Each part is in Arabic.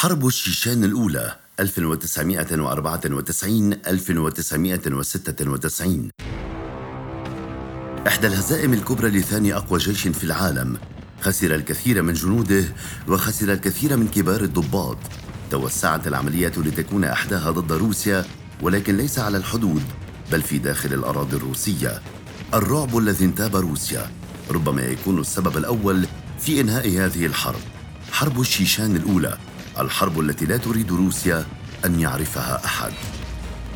حرب الشيشان الأولى 1994 1996 إحدى الهزائم الكبرى لثاني أقوى جيش في العالم. خسر الكثير من جنوده وخسر الكثير من كبار الضباط. توسعت العمليات لتكون أحداها ضد روسيا ولكن ليس على الحدود بل في داخل الأراضي الروسية. الرعب الذي انتاب روسيا ربما يكون السبب الأول في إنهاء هذه الحرب. حرب الشيشان الأولى. الحرب التي لا تريد روسيا أن يعرفها أحد.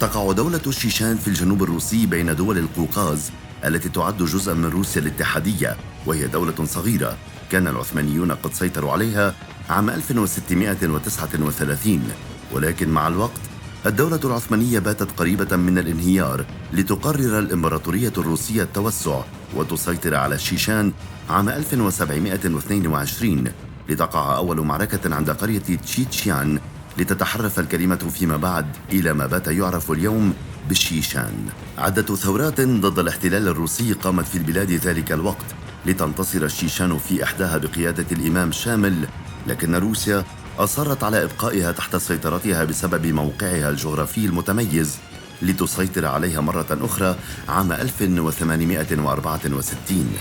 تقع دولة الشيشان في الجنوب الروسي بين دول القوقاز التي تعد جزءا من روسيا الاتحادية وهي دولة صغيرة كان العثمانيون قد سيطروا عليها عام 1639 ولكن مع الوقت الدولة العثمانية باتت قريبة من الانهيار لتقرر الإمبراطورية الروسية التوسع وتسيطر على الشيشان عام 1722 لتقع أول معركة عند قرية تشيتشيان لتتحرف الكلمة فيما بعد إلى ما بات يعرف اليوم بالشيشان عدة ثورات ضد الاحتلال الروسي قامت في البلاد ذلك الوقت لتنتصر الشيشان في إحداها بقيادة الإمام شامل لكن روسيا أصرت على إبقائها تحت سيطرتها بسبب موقعها الجغرافي المتميز لتسيطر عليها مرة أخرى عام 1864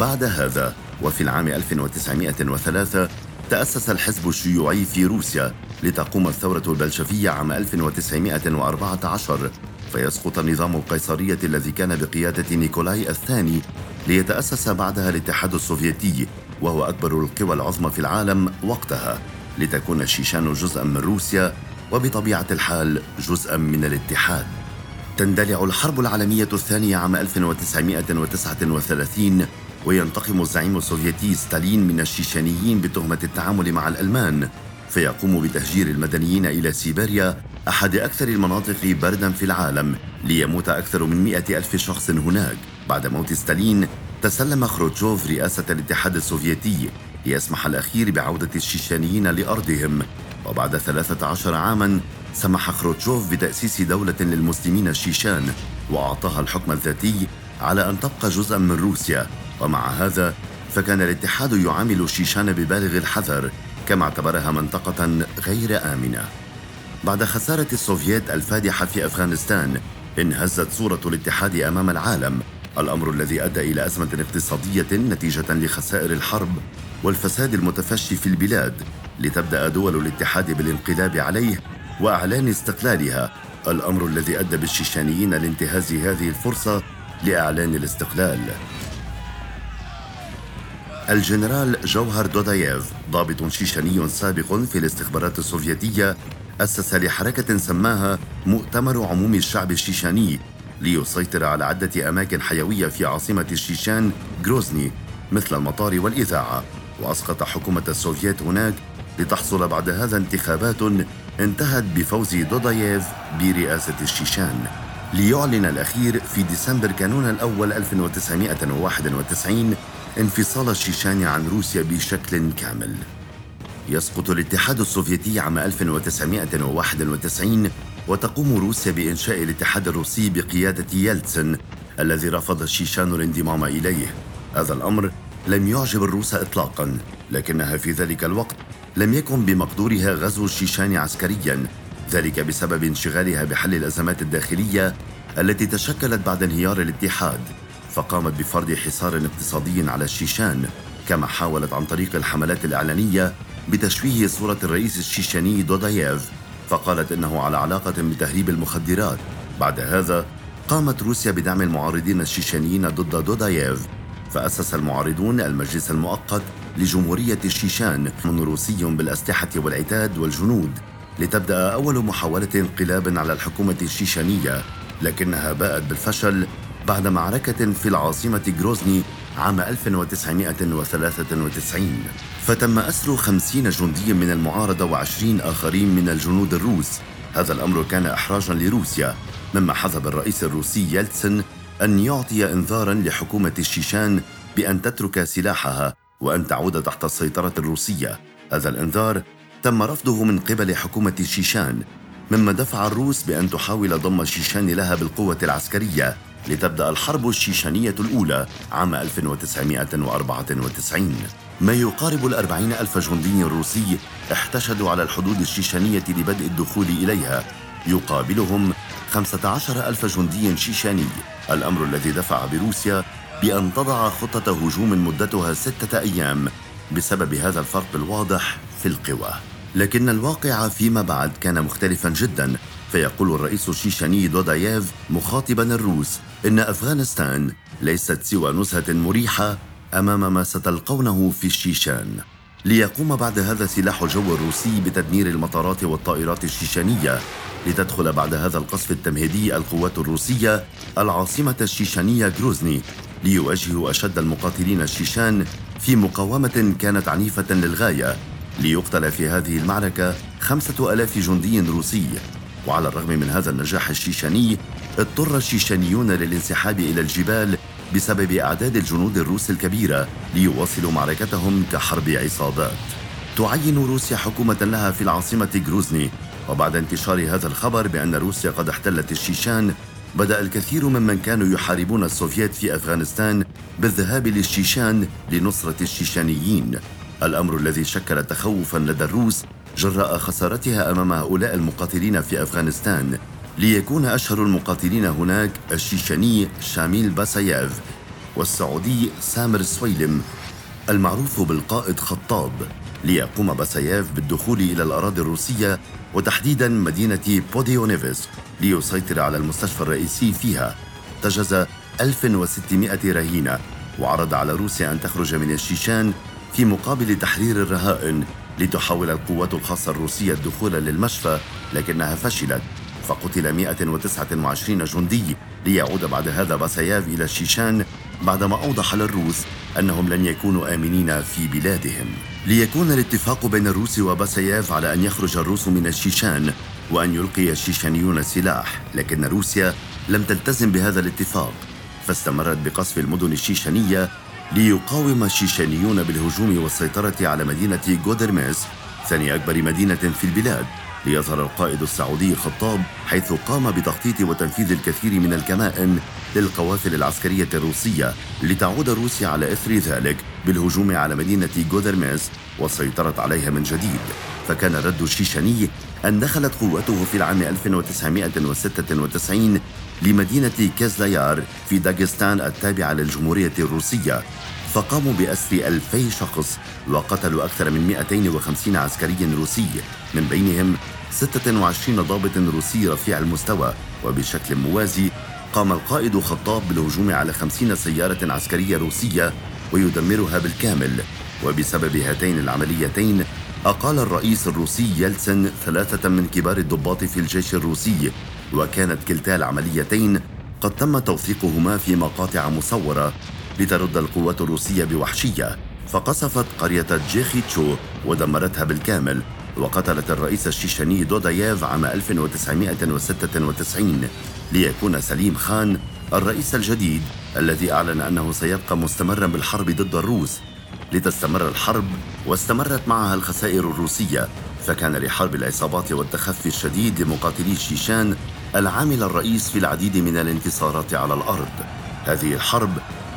بعد هذا وفي العام 1903 تأسس الحزب الشيوعي في روسيا لتقوم الثورة البلشفية عام 1914 فيسقط نظام القيصرية الذي كان بقيادة نيكولاي الثاني ليتأسس بعدها الاتحاد السوفيتي وهو أكبر القوى العظمى في العالم وقتها. لتكون الشيشان جزءا من روسيا وبطبيعة الحال جزءا من الاتحاد. تندلع الحرب العالمية الثانية عام 1939 وينتقم الزعيم السوفيتي ستالين من الشيشانيين بتهمة التعامل مع الألمان فيقوم بتهجير المدنيين إلى سيبيريا أحد أكثر المناطق بردا في العالم ليموت أكثر من مئة ألف شخص هناك. بعد موت ستالين تسلم خروتشوف رئاسة الاتحاد السوفيتي ليسمح الأخير بعودة الشيشانيين لأرضهم. وبعد 13 عاما سمح خروتشوف بتأسيس دولة للمسلمين الشيشان وأعطاها الحكم الذاتي على أن تبقى جزءا من روسيا. ومع هذا فكان الاتحاد يعامل الشيشان ببالغ الحذر كما اعتبرها منطقة غير آمنة. بعد خسارة السوفييت الفادحة في أفغانستان انهزت صورة الاتحاد أمام العالم الأمر الذي أدى إلى أزمة اقتصادية نتيجة لخسائر الحرب والفساد المتفشي في البلاد لتبدأ دول الاتحاد بالانقلاب عليه وإعلان استقلالها الأمر الذي أدى بالشيشانيين لانتهاز هذه الفرصة لإعلان الاستقلال. الجنرال جوهر دوداييف ضابط شيشاني سابق في الاستخبارات السوفيتية أسس لحركة سماها مؤتمر عموم الشعب الشيشاني ليسيطر على عدة أماكن حيوية في عاصمة الشيشان جروزني مثل المطار والإذاعة. وأسقط حكومة السوفييت هناك لتحصل بعد هذا انتخابات انتهت بفوز دوداييف برئاسة الشيشان. ليعلن الأخير في ديسمبر كانون الأول 1991 انفصال الشيشان عن روسيا بشكل كامل. يسقط الاتحاد السوفيتي عام 1991 وتقوم روسيا بإنشاء الاتحاد الروسي بقيادة يلتسن الذي رفض الشيشان الانضمام إليه. هذا الأمر لم يعجب الروس إطلاقا لكنها في ذلك الوقت لم يكن بمقدورها غزو الشيشان عسكريا ذلك بسبب انشغالها بحل الأزمات الداخلية التي تشكلت بعد انهيار الاتحاد. فقامت بفرض حصار اقتصادي على الشيشان كما حاولت عن طريق الحملات الإعلانية بتشويه صورة الرئيس الشيشاني دوداييف فقالت إنه على علاقة بتهريب المخدرات. بعد هذا قامت روسيا بدعم المعارضين الشيشانيين ضد دوداييف فأسس المعارضون المجلس المؤقت لجمهورية الشيشان من روسي بالأسلحة والعتاد والجنود لتبدأ أول محاولة انقلاب على الحكومة الشيشانية لكنها باءت بالفشل بعد معركة في العاصمة جروزني عام 1993 فتم أسر خمسين جندي من المعارضة وعشرين آخرين من الجنود الروس. هذا الأمر كان إحراجا لروسيا مما حسب الرئيس الروسي يلتسن أن يعطي إنذارا لحكومة الشيشان بأن تترك سلاحها وأن تعود تحت السيطرة الروسية. هذا الإنذار تم رفضه من قبل حكومة الشيشان مما دفع الروس بأن تحاول ضم الشيشان لها بالقوة العسكرية. لتبدأ الحرب الشيشانية الأولى عام 1994 ما يقارب الأربعين ألف جندي روسي احتشدوا على الحدود الشيشانية لبدء الدخول إليها. يقابلهم خمسة عشر ألف جندي شيشاني. الأمر الذي دفع بروسيا بأن تضع خطة هجوم مدتها ستة أيام بسبب هذا الفرق الواضح في القوى. لكن الواقع فيما بعد كان مختلفا جدا. فيقول الرئيس الشيشاني دوداييف مخاطبا الروس إن أفغانستان ليست سوى نزهة مريحة أمام ما ستلقونه في الشيشان. ليقوم بعد هذا سلاح الجو الروسي بتدمير المطارات والطائرات الشيشانية لتدخل بعد هذا القصف التمهيدي القوات الروسية العاصمة الشيشانية جروزني ليواجهوا أشد المقاتلين الشيشان في مقاومة كانت عنيفة للغاية. ليقتل في هذه المعركة خمسة ألاف جندي روسي. وعلى الرغم من هذا النجاح الشيشاني اضطر الشيشانيون للانسحاب إلى الجبال بسبب أعداد الجنود الروس الكبيرة ليواصلوا معركتهم كحرب عصابات. تعين روسيا حكومة لها في العاصمة جروزني وبعد انتشار هذا الخبر بأن روسيا قد احتلت الشيشان بدأ الكثير ممن كانوا يحاربون السوفييت في أفغانستان بالذهاب للشيشان لنصرة الشيشانيين. الأمر الذي شكل تخوفا لدى الروس جراء خسارتها أمام هؤلاء المقاتلين في أفغانستان ليكون أشهر المقاتلين هناك الشيشاني شاميل باساييف والسعودي سامر سويلم المعروف بالقائد خطاب ليقوم باساييف بالدخول إلى الأراضي الروسية وتحديدا مدينة بوديونوفسك ليسيطر على المستشفى الرئيسي فيها. تجز 1600 رهينة وعرض على روسيا أن تخرج من الشيشان في مقابل تحرير الرهائن. لتحاول القوات الخاصة الروسية الدخول للمشفى لكنها فشلت. فقتل 129 جندي ليعود بعد هذا باساياف إلى الشيشان بعدما أوضح للروس أنهم لن يكونوا آمنين في بلادهم. ليكون الاتفاق بين الروس وباساياف على أن يخرج الروس من الشيشان وأن يلقي الشيشانيون السلاح لكن روسيا لم تلتزم بهذا الاتفاق. فاستمرت بقصف المدن الشيشانية ليقاوم الشيشانيون بالهجوم والسيطرة على مدينة جودرميس ثاني أكبر مدينة في البلاد ليظهر القائد السعودي خطاب حيث قام بتخطيط وتنفيذ الكثير من الكمائن للقوافل العسكرية الروسية لتعود روسيا على إثر ذلك بالهجوم على مدينة جودرميس والسيطرة عليها من جديد. فكان الرد الشيشاني أن دخلت قوته في العام 1996 لمدينة كازلايار في داغستان التابعة للجمهورية الروسية فقاموا بأسر ألفي شخص وقتلوا أكثر من 250 عسكري روسي من بينهم 26 ضابط روسي رفيع المستوى وبشكل موازي قام القائد خطاب بالهجوم على 50 سيارة عسكرية روسية ويدمرها بالكامل. وبسبب هاتين العمليتين أقال الرئيس الروسي يلتسن ثلاثة من كبار الضباط في الجيش الروسي وكانت كلتا العمليتين قد تم توثيقهما في مقاطع مصورة لترد القوات الروسية بوحشية فقصفت قرية جيخيتشو ودمرتها بالكامل وقتلت الرئيس الشيشاني دوداييف عام 1996 ليكون سليم خان الرئيس الجديد الذي أعلن أنه سيبقى مستمرا بالحرب ضد الروس. لتستمر الحرب واستمرت معها الخسائر الروسية فكان لحرب العصابات والتخفي الشديد لمقاتلي الشيشان العامل الرئيس في العديد من الانتصارات على الأرض. هذه الحرب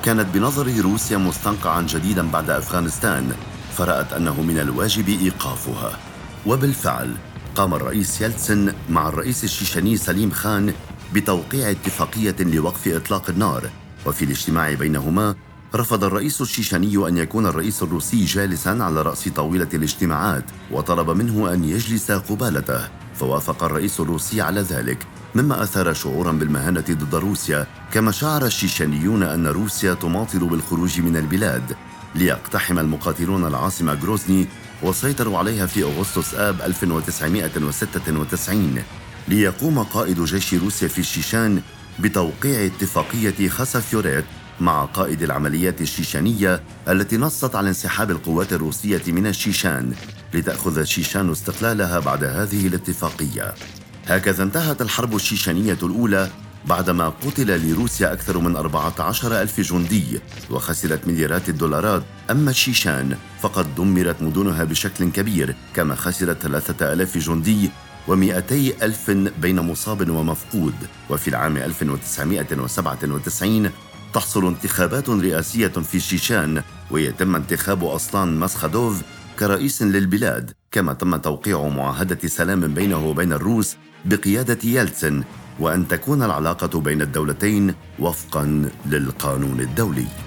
كانت بنظر روسيا مستنقعا جديدا بعد أفغانستان فرأت أنه من الواجب إيقافها. وبالفعل قام الرئيس يلتسن مع الرئيس الشيشاني سليم خان بتوقيع اتفاقية لوقف إطلاق النار. وفي الاجتماع بينهما رفض الرئيس الشيشاني أن يكون الرئيس الروسي جالسا على رأس طاولة الاجتماعات وطلب منه أن يجلس قبالته. فوافق الرئيس الروسي على ذلك. مما أثار شعورا بالمهانة ضد روسيا كما شعر الشيشانيون أن روسيا تماطل بالخروج من البلاد ليقتحم المقاتلون العاصمة غروزني وسيطروا عليها في أغسطس آب 1996 ليقوم قائد جيش روسيا في الشيشان بتوقيع اتفاقية خاسافيوريت مع قائد العمليات الشيشانية التي نصت على انسحاب القوات الروسية من الشيشان لتأخذ الشيشان استقلالها بعد هذه الاتفاقية. هكذا انتهت الحرب الشيشانية الأولى بعدما قتل لروسيا أكثر من 14 ألف جندي وخسرت مليارات الدولارات. أما الشيشان فقد دمرت مدنها بشكل كبير كما خسرت ثلاثة ألاف جندي ومئتي ألف بين مصاب ومفقود. وفي العام 1997 تحصل انتخابات رئاسية في شيشان ويتم انتخاب أصلان مسخدوف كرئيس للبلاد. كما تم توقيع معاهدة سلام بينه وبين الروس بقيادة يلتسن وأن تكون العلاقة بين الدولتين وفقا للقانون الدولي.